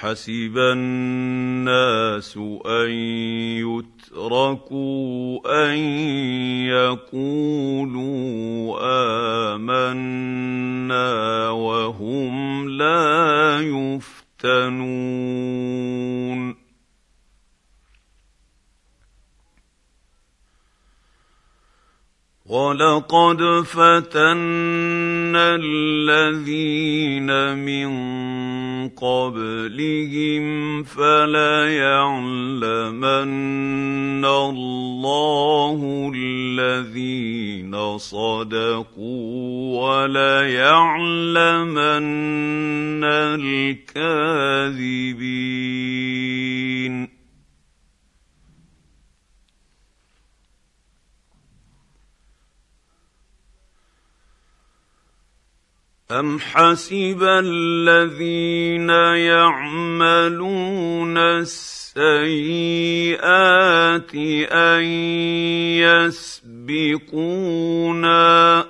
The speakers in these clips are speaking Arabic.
احسب الناس أن يتركوا أن يقولوا آمنا وهم لا يفتنون. ولقد فتنا الذين من قبلهم فليعلمن الله الذين صدقوا وليعلمن الكاذبين أم حسب الذين يعملون السيئات أن يسبقونا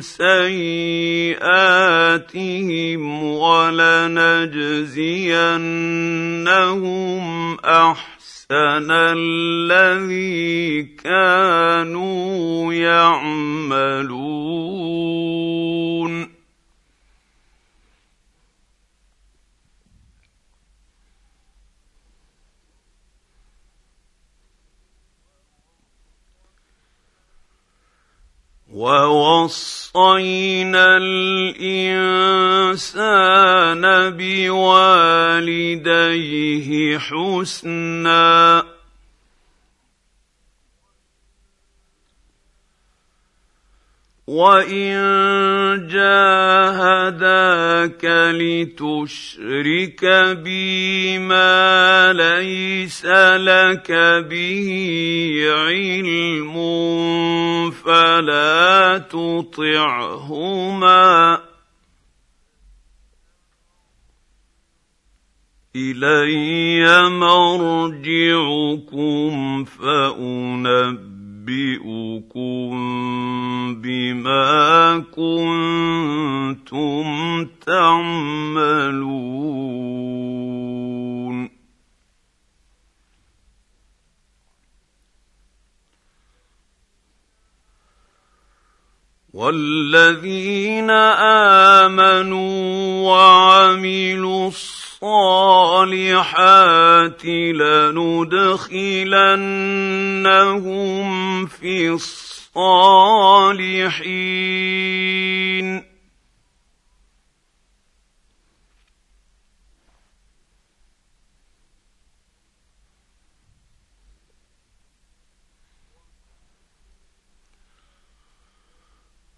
سيئاتهم ولنجزينهم أحسن الذي كانوا يعملون. ووصينا الإنسان بوالديه حسنا. وان جاهداك لتشرك بي ما ليس لك به علم فلا تطعهما الي مرجعكم فانبئ أنبئكم بما كنتم تعملون. والذين آمنوا وعملوا الصالحات الصالحات لندخلنهم في الصالحين.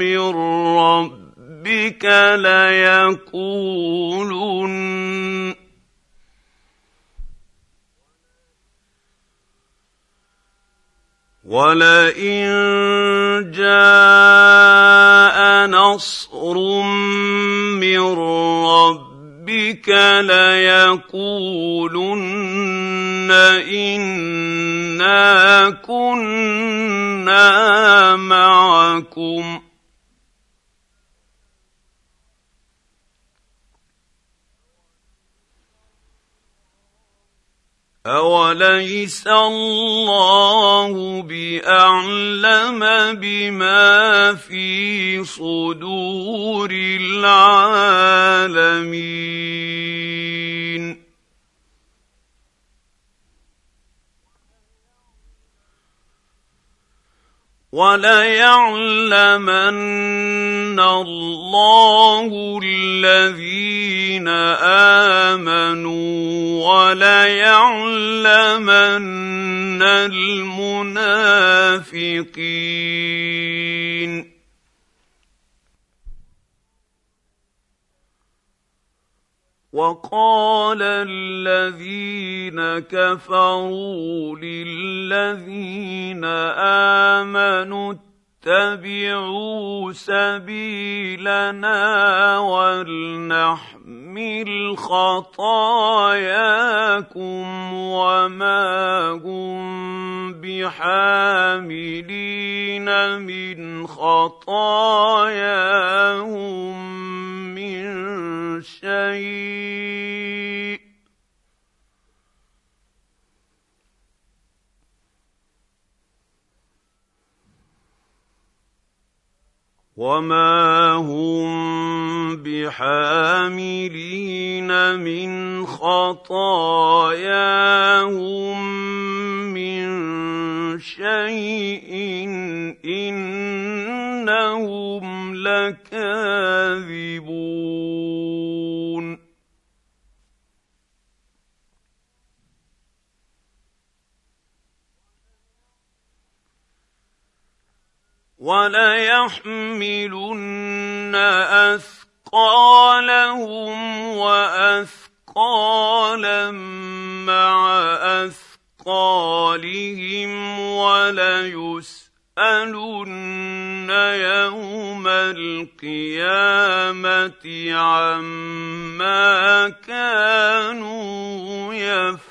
من ربك ليقولن. ولئن جاء نصر من ربك ليقولن انا كنا معكم. اوليس الله باعلم بما في صدور العالمين وليعلمن الله الذين امنوا وليعلمن المنافقين وقال الذين كفروا للذين امنوا اتبعوا سبيلنا ولنحمل خطاياكم وما هم بحاملين من خطاياهم من شيء. وما هم بحاملين من خطاياهم من شيء انهم لكاذبون وليحملن أثقالهم وأثقالا مع أثقالهم وليسألن يوم القيامة عما كانوا يفترون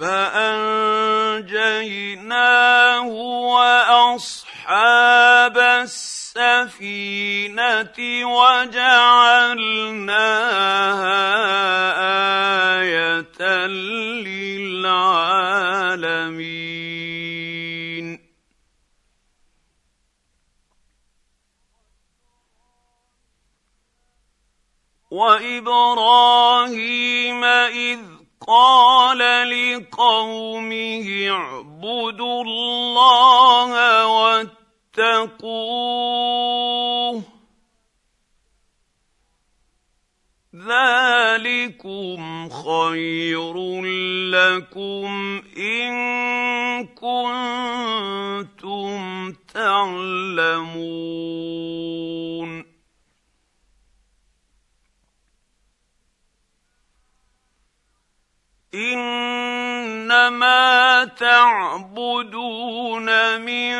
فأنجيناه وأصحاب السفينة وجعلناها آية للعالمين. وإبراهيم إذ قال لقومه اعبدوا الله واتقوه. ذلكم خير لكم إن كنتم تعلمون. إنما تعبدون من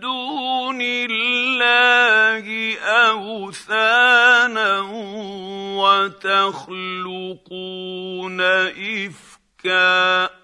دون الله أوثانا وتخلقون إفكا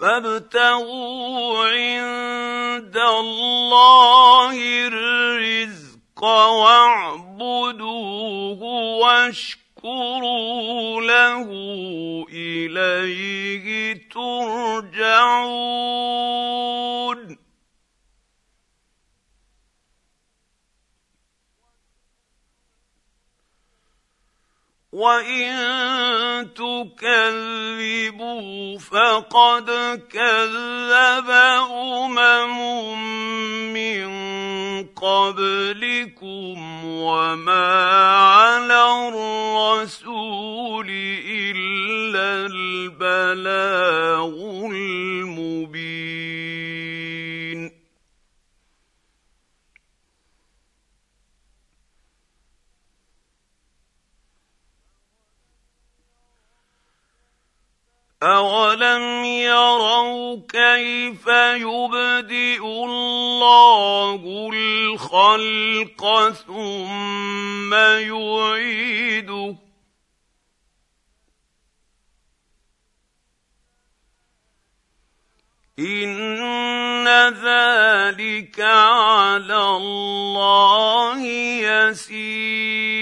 فابتغوا عند الله الرزق واعبدوه واشكروا له إليه ترجعون. وان تكذبوا فقد كذب امم من قبلكم وما على الرسول الا البلاغ المبين أولم يروا كيف يبدئ الله الخلق ثم يعيده إن ذلك على الله يسير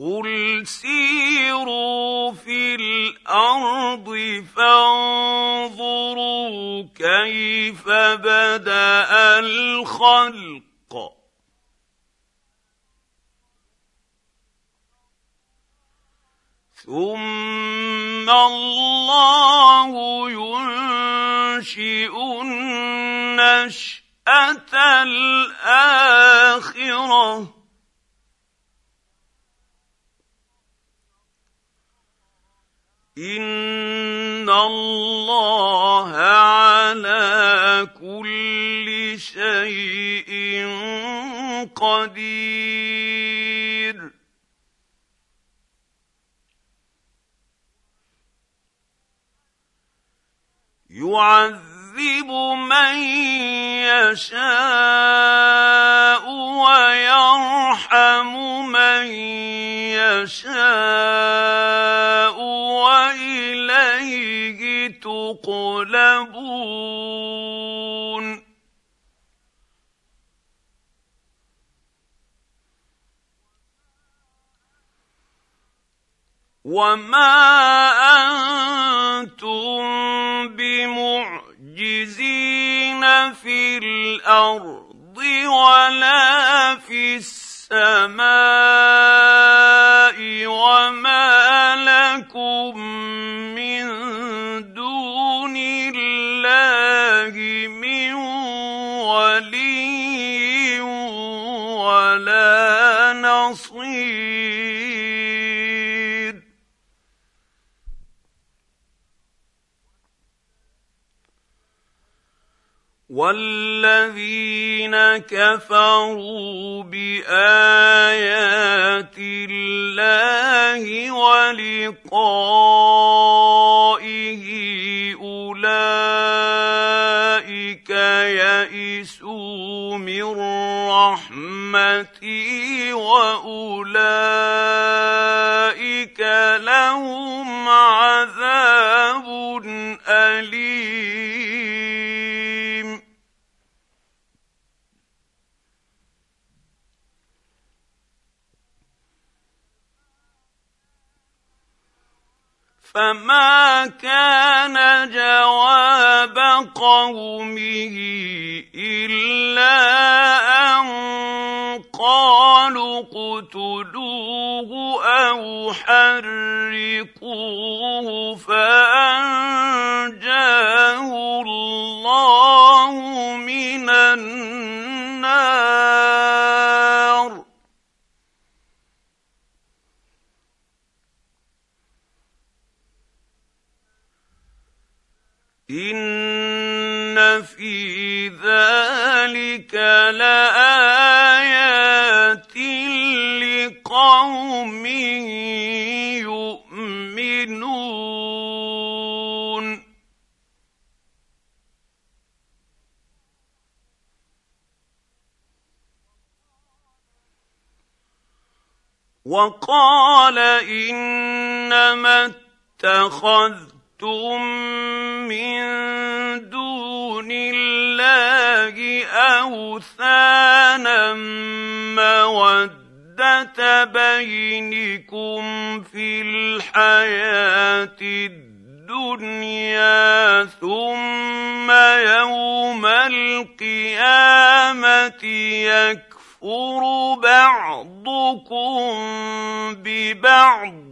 قل سيروا في الأرض فانظروا كيف بدأ الخلق. ثم الله ينشئ النشأة الآخرة. ان الله على كل شيء قدير يعذب من يشاء ويرحم من يشاء واليه تقلبون وما أنتم بمعجزين في الأرض ولا في السماء وما لكم والذين كفروا بايات الله ولقائه اولئك يئسوا من رحمتي واولئك لهم عذاب اليم فما كان جواب قومه الا ان قالوا اقتلوه أو حرقوه وقال إنما اتخذتم من دون الله أوثانا مودة بينكم في الحياة الدنيا ثم يوم القيامة يكفر بعضكم ببعض.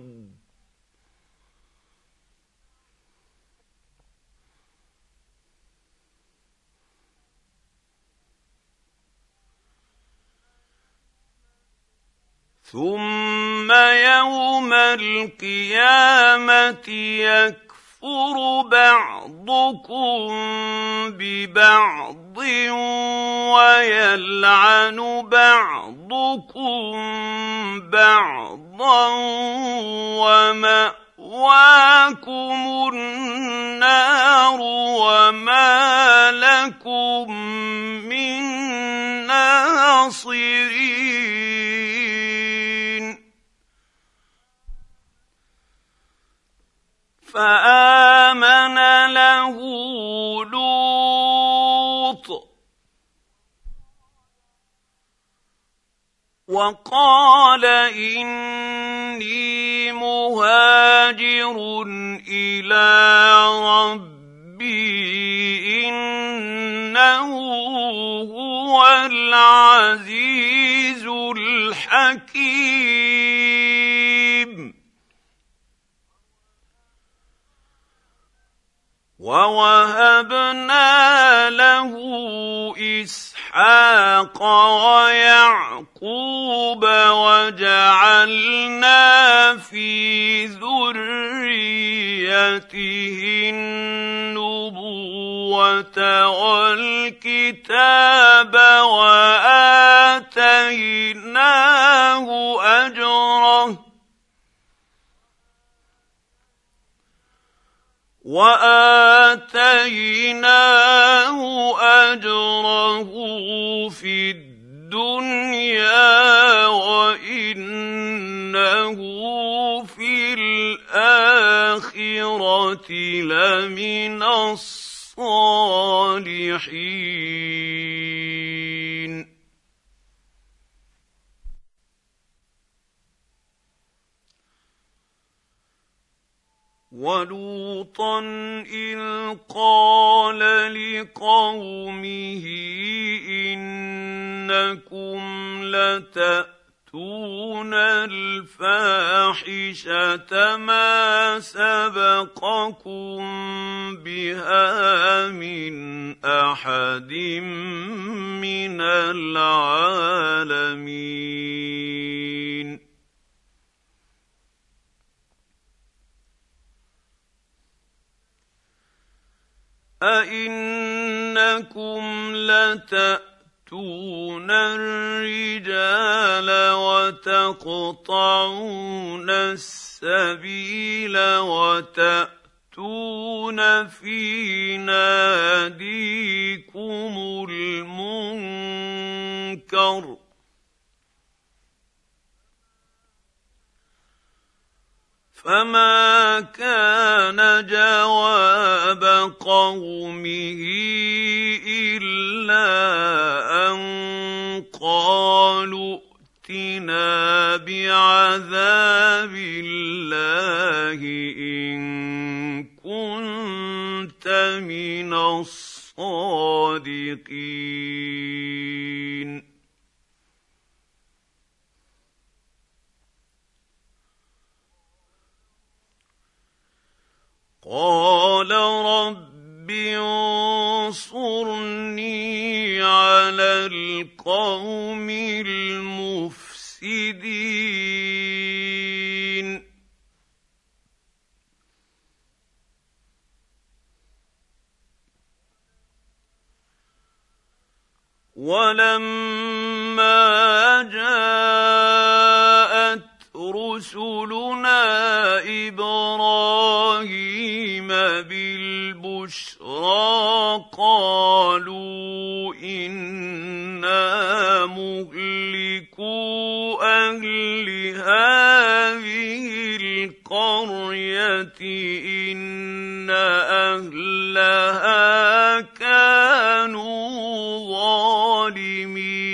ثم يوم القيامه يكفر بعضكم ببعض ويلعن بعضكم بعضا ومأواكم النار وما لكم من ناصرين فآمن له لوط. وقال إني مهاجر إلى ربي إنه هو العزيز الحكيم. ووهبنا له اسحاق ويعقوب وجعلنا في ذريته النبوه والكتاب واتيناه اجره واتيناه اجره في الدنيا وانه في الاخره لمن الصالحين ولوطا اذ قال لقومه انكم لتاتون الفاحشه ما سبقكم بها من احد من العالمين أئنكم لتأتون الرجال وتقطعون السبيل وتأتون في ناديكم المنكر ۖ فما كان جواب قومه الا ان قالوا ائتنا بعذاب الله ان كنت من الصادقين قال رب انصرني على القوم المفسدين. ولما جاءت رسلنا إبراهيم بالبشرى قالوا إنا مهلكو أهل هذه القرية إن أهلها كانوا ظالمين.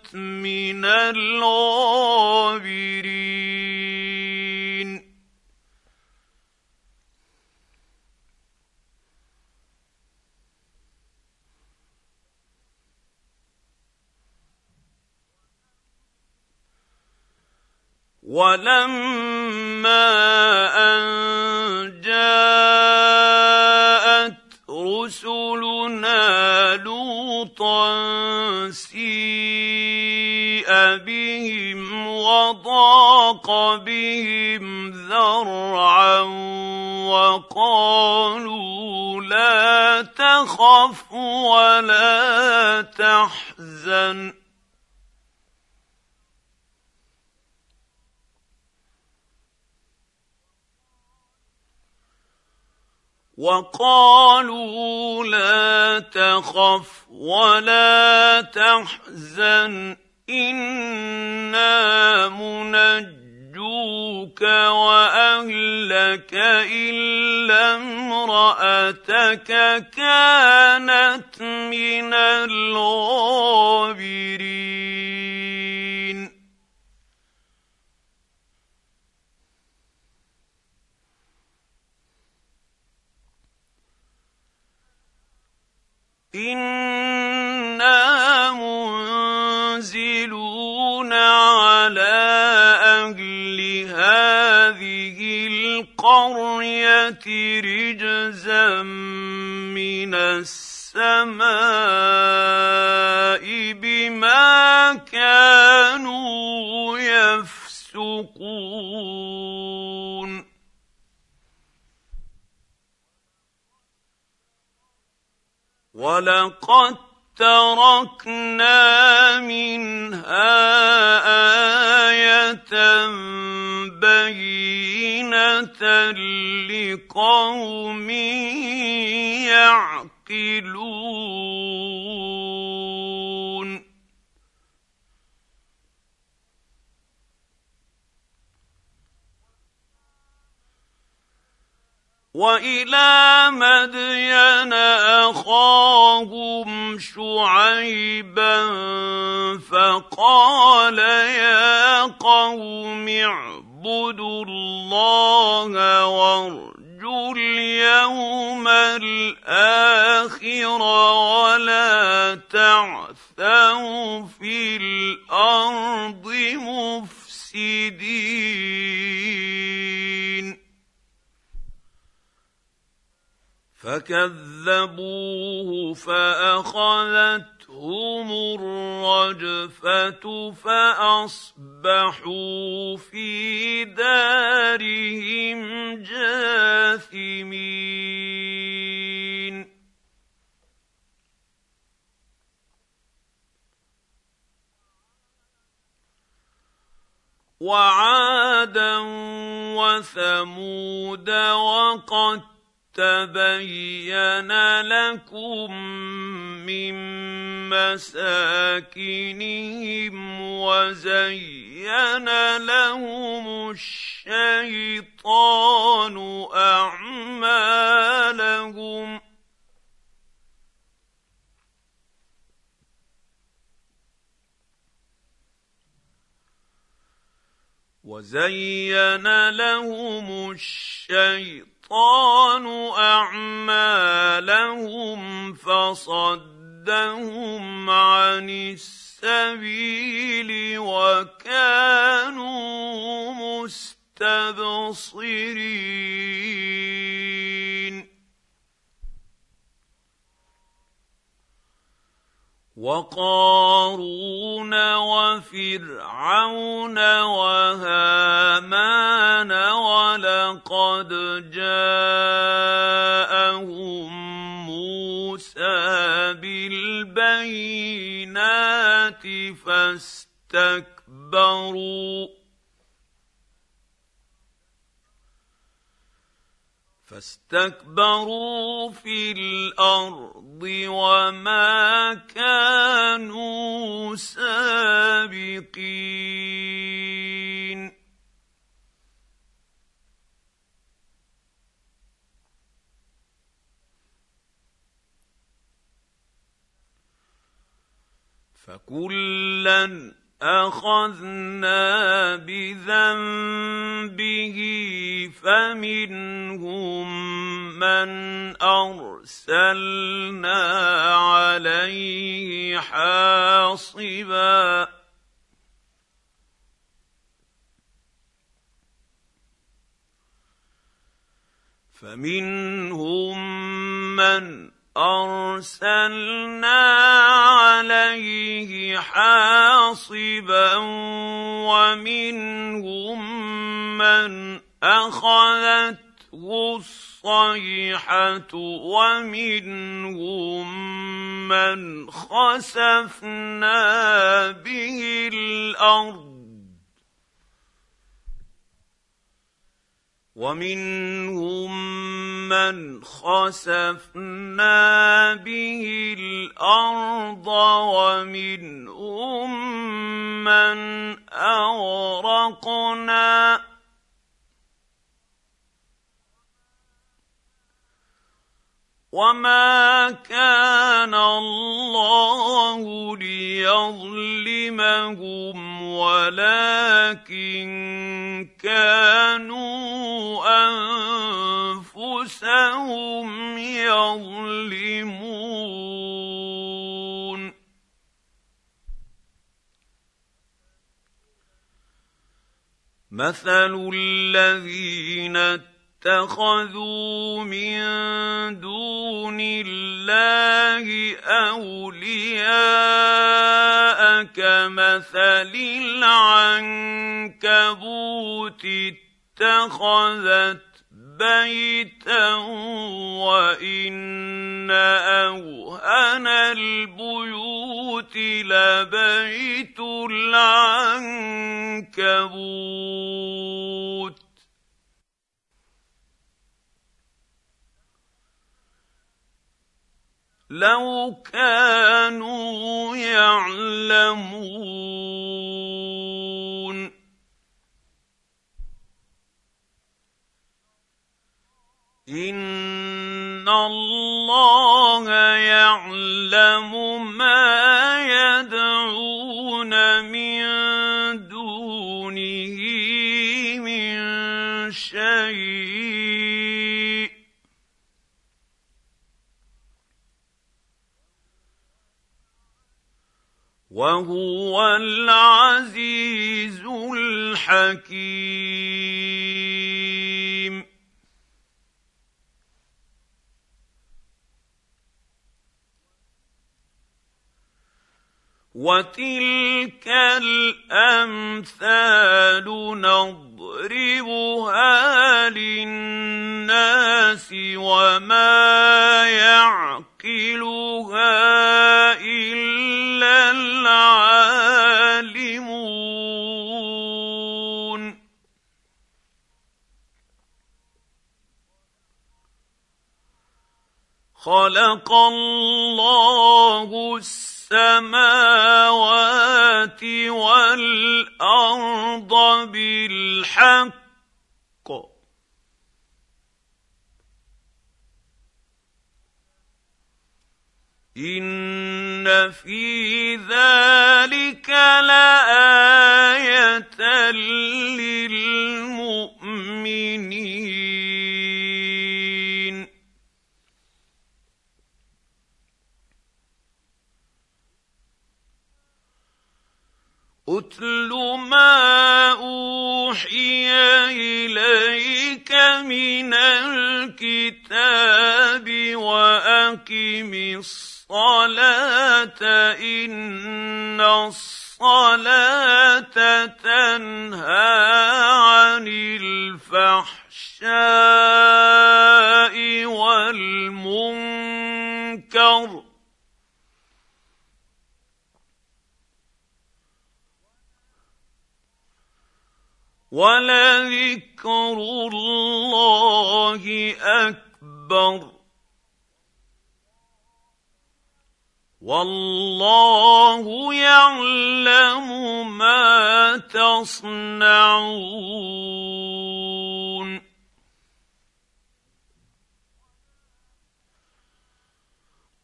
من الغابرين. ولما أن جاءت رسلنا لوطا سيء بهم وضاق بهم ذرعا وقالوا لا تخف ولا تحزن وقالوا لا تخف ولا تحزن إنا منجوك وأهلك إلا امرأتك كانت من الغابرين. أنا منزلون على أهل هذه القريه رجزا من السماء بما كانوا يفسقون ولقد تركنا منها إيه بينه لقوم يعقلون وإلى مدين أخاهم شعيبا فقال يا قوم اعبدوا الله وارجوا اليوم الآخر ولا تعثوا في الأرض مفسدين. فكذبوه فأخذتهم الرجفة فأصبحوا في دارهم جاثمين. وعادا وثمود وقد تبين لكم من مساكنهم وزين لهم الشيطان أعمالهم. وزين لهم الشيطان الشيطان أعمالهم فصدهم عن السبيل وكانوا مستبصرين. وقارون وفرعون وهامان ولقد جاءهم موسى بالبينات فاستكبروا فاستكبروا في الأرض وما كانوا سابقين فكلا اخذنا بذنبه فمنهم من ارسلنا عليه حاصبا فمنهم من أرسلنا عليه حاصبا ومنهم من أخذته الصيحة ومنهم من خسفنا به الأرض ومنهم من خسفنا به الأرض ومنهم من اغرقنا وما كان الله ليظلمهم ولكن كانوا انفسهم يظلمون مثل الذين اتخذوا من دون الله أولياء كمثل العنكبوت اتخذت بيتا وإن أوهن البيوت لبيت العنكبوت لو كانوا يعلمون. إن الله يعلم ما وهو العزيز الحكيم. وتلك الأمثال نضربها للناس وما يعقلها إلا العالمون خلق الله السماوات والأرض بالحق ان في ذلك لايه للمؤمنين. اتل ما اوحي اليك من الكتاب واقم الصلاه الصلاة إن الصلاة تنهى عن الفحشاء والمنكر. ولذكر الله أكبر. والله يعلم ما تصنعون.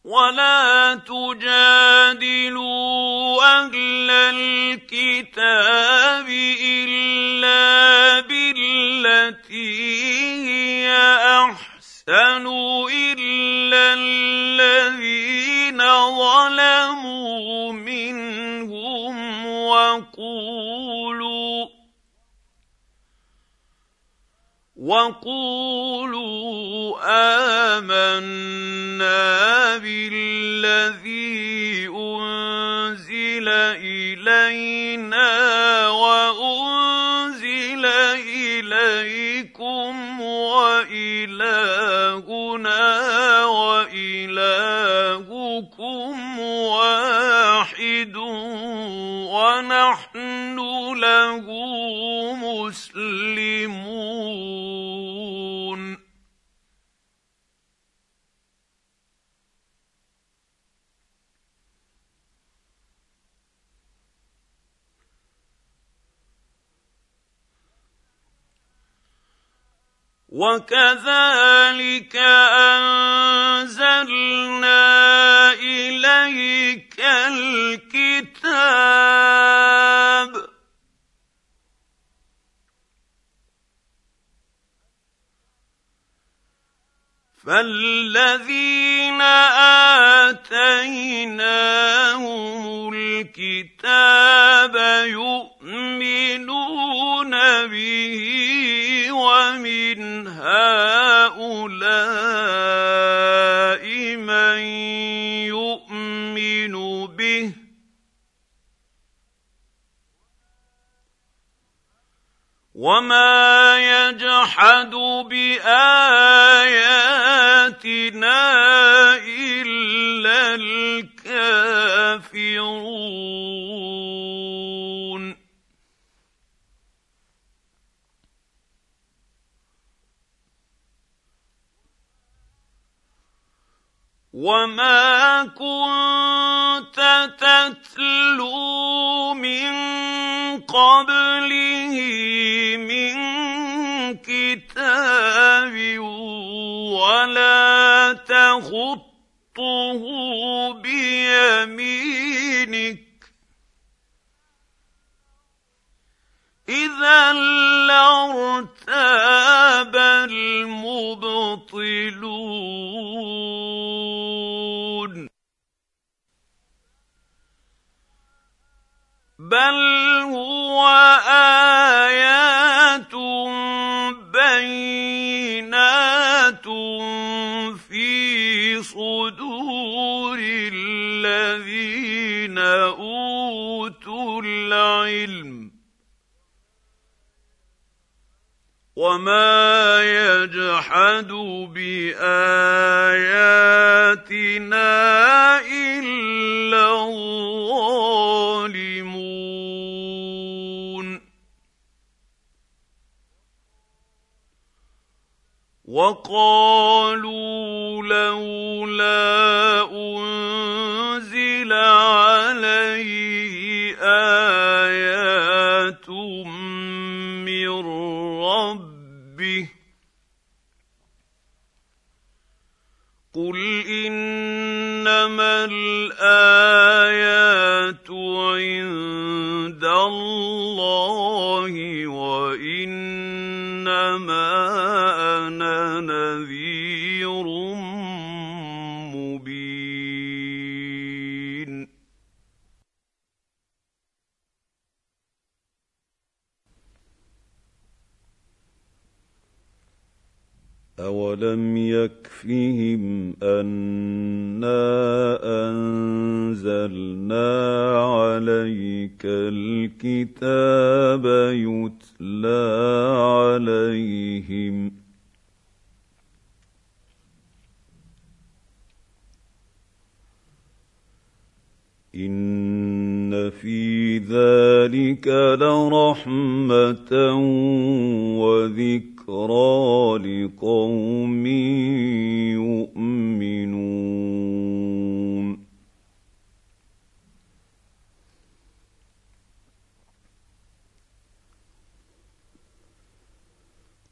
ولا تجادلوا أهل الكتاب إلا بالتي هي أحسن. الا الذين ظلموا منهم وقولوا وقولوا امنا بالذي والهنا وما كنت تتلو من قبله من كتاب ولا تخطه بيمينك اذا لارتاب المبطلون بل هو ايات بينات في صدور الذين اوتوا العلم وما يجحد باياتنا الا الظالمون وقالوا لولا أنزل عليه آيات من ربه قل إنما الآيات عند الله اولم يكفهم أنا أنزلنا عليك الكتاب يتلى عليهم. إن في ذلك لرحمة وذكرى لقوم يؤمنون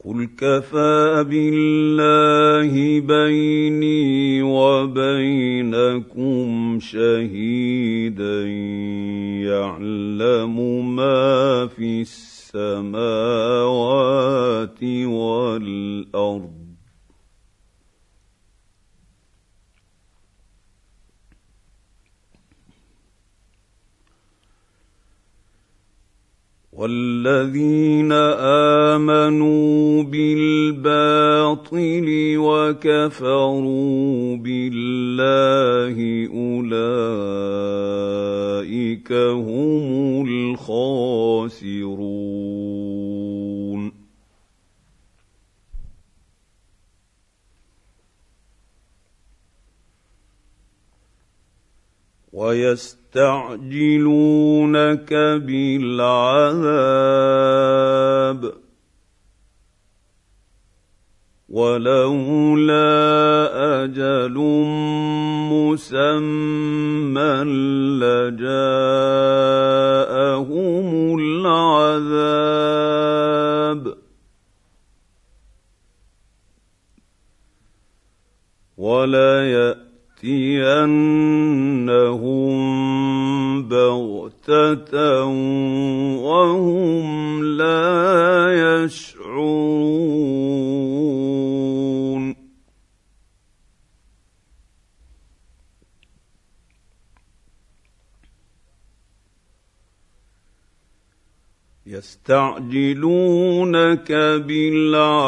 قل كفى بالله بيني وبينكم شهيدا يعلم ما في السماوات والأرض. والذين آمنوا بالباطل وكفروا بالله أولئك هم الخاسرون. ويستعجلونك بالعذاب ولولا أجل مسمى لجاءهم العذاب ولياتينهم بغتة وهم لا يشعرون. يستعجلونك بالعذاب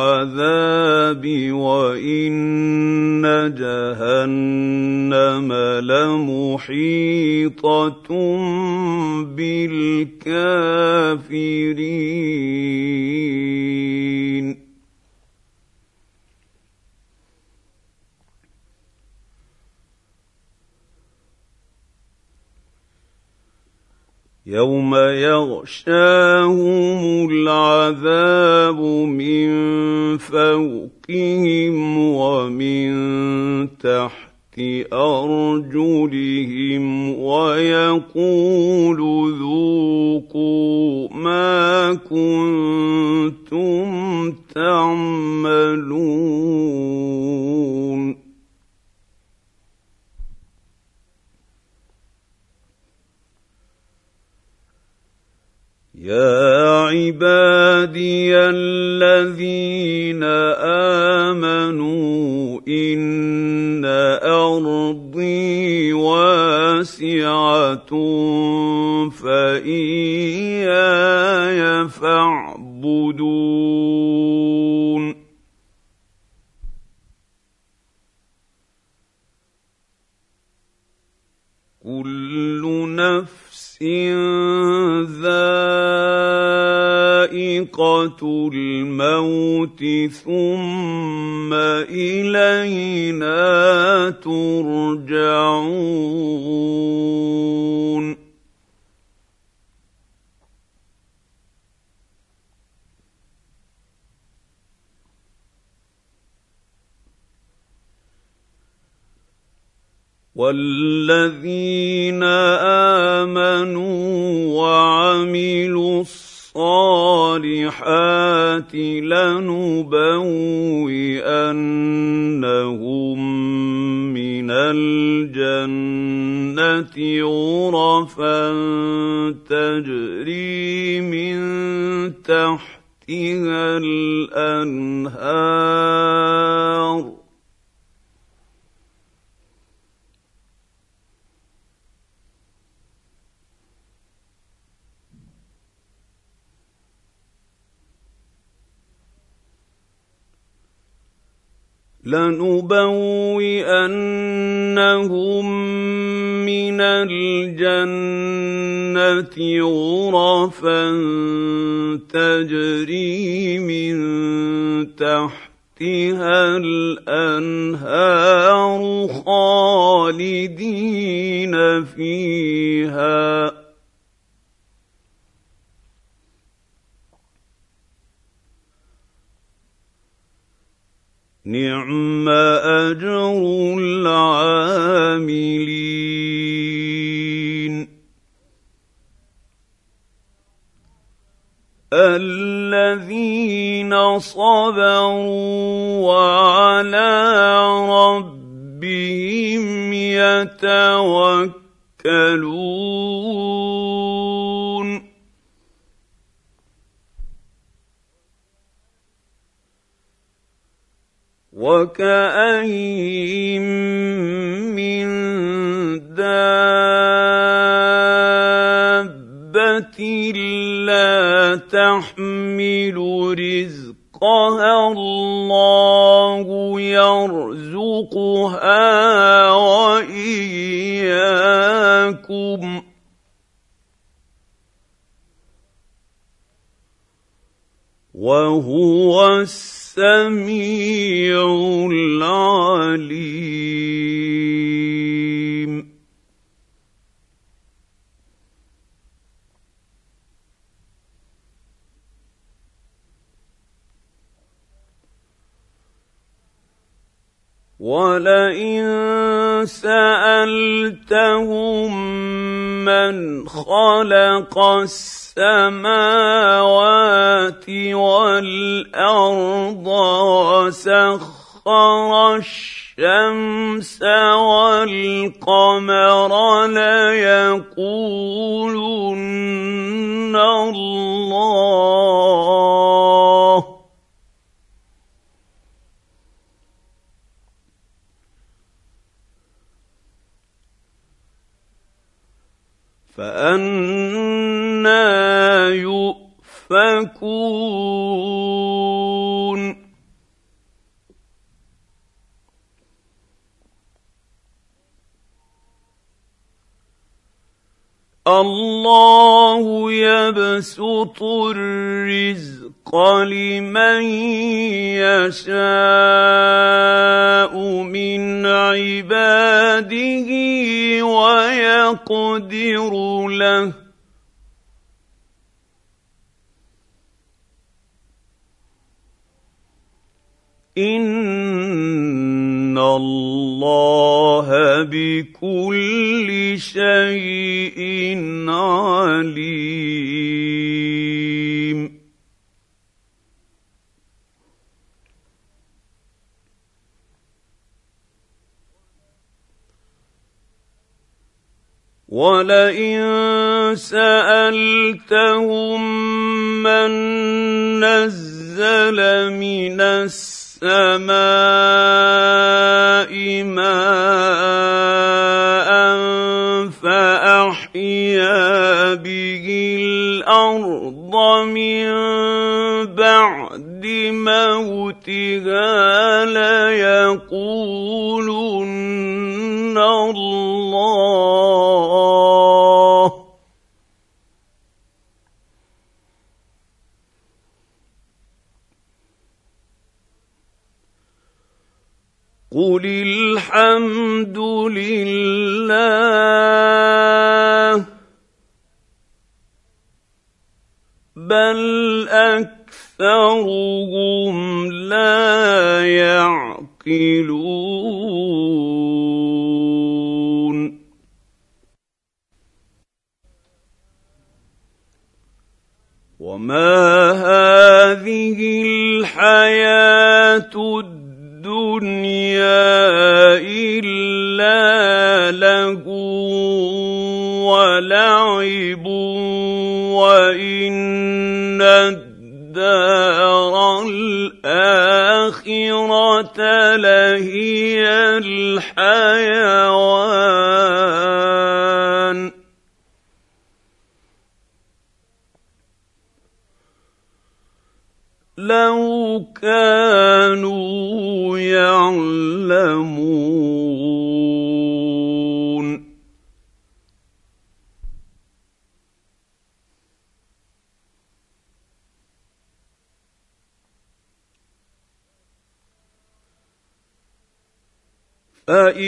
وإن جهنم لمحيطة بالكافرين. يوم يغشاهم العذاب من فوقهم ومن تحت ارجلهم ويقول ذوقوا ما كنتم تعملون يا عبادي الذين آمنوا إن أرضي واسعة فإياي فاعبدون. كل نفس ذائقة الموت ثم إلينا ترجعون والذين آمنوا وعملوا الصالحات لنبوئنهم من الجنة غرفا تجري من تحتها الأنهار. لنبوئنهم من الجنة غرفا تجري من تحتها الأنهار خالدين فيها. نعم اجر العاملين الذين صبروا وعلى ربهم يتوكلون وكاين من دابه لا تحمل رزقها الله يرزقها واياكم وهو السميع العليم. ولئن سالتهم من خلق السماوات والارض وسخر الشمس والقمر ليقولن الله فأنا يؤفكون الله يبسط ولئن سالتهم من نزل من السماء ماء فاحيا به الأرض من بعد موتها ليقولن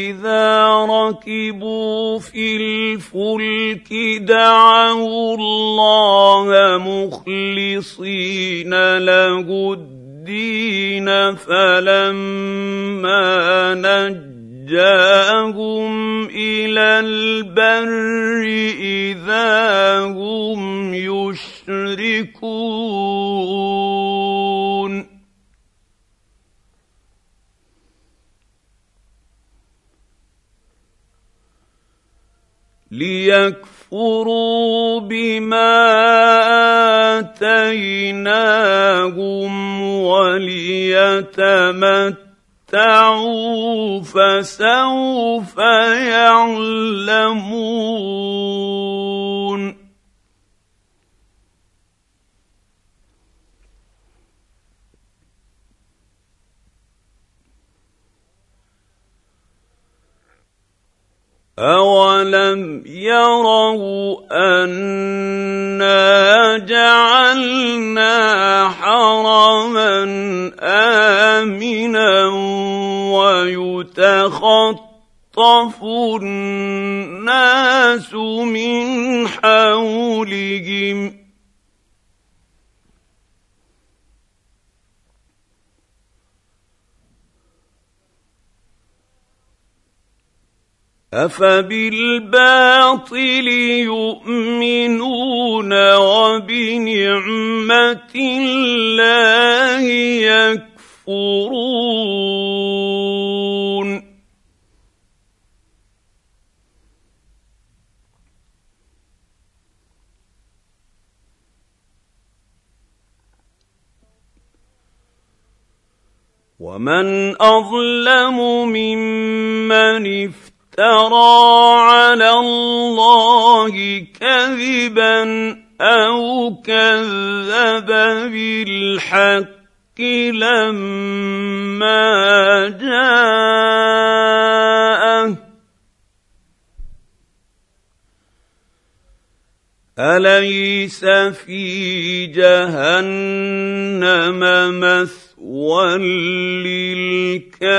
فاذا ركبوا في الفلك دعوا الله مخلصين له الدين فلما نجاهم إلى البر اذا هم يشركون ليكفروا بما اتيناهم وليتمتعوا فسوف يعلمون أولم يروا أنا جعلنا حرما آمنا ويتخطف الناس من حولهم افبالباطل يؤمنون وبنعمه الله يكفرون ومن اظلم ممن افترى افترى على الله كذبا أو كذب بالحق لما جاءه. أليس في جهنم مثوى للكافرين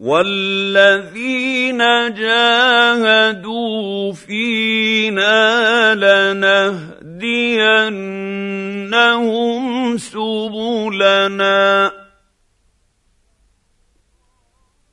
والذين جاهدوا فينا لنهدينهم سبلنا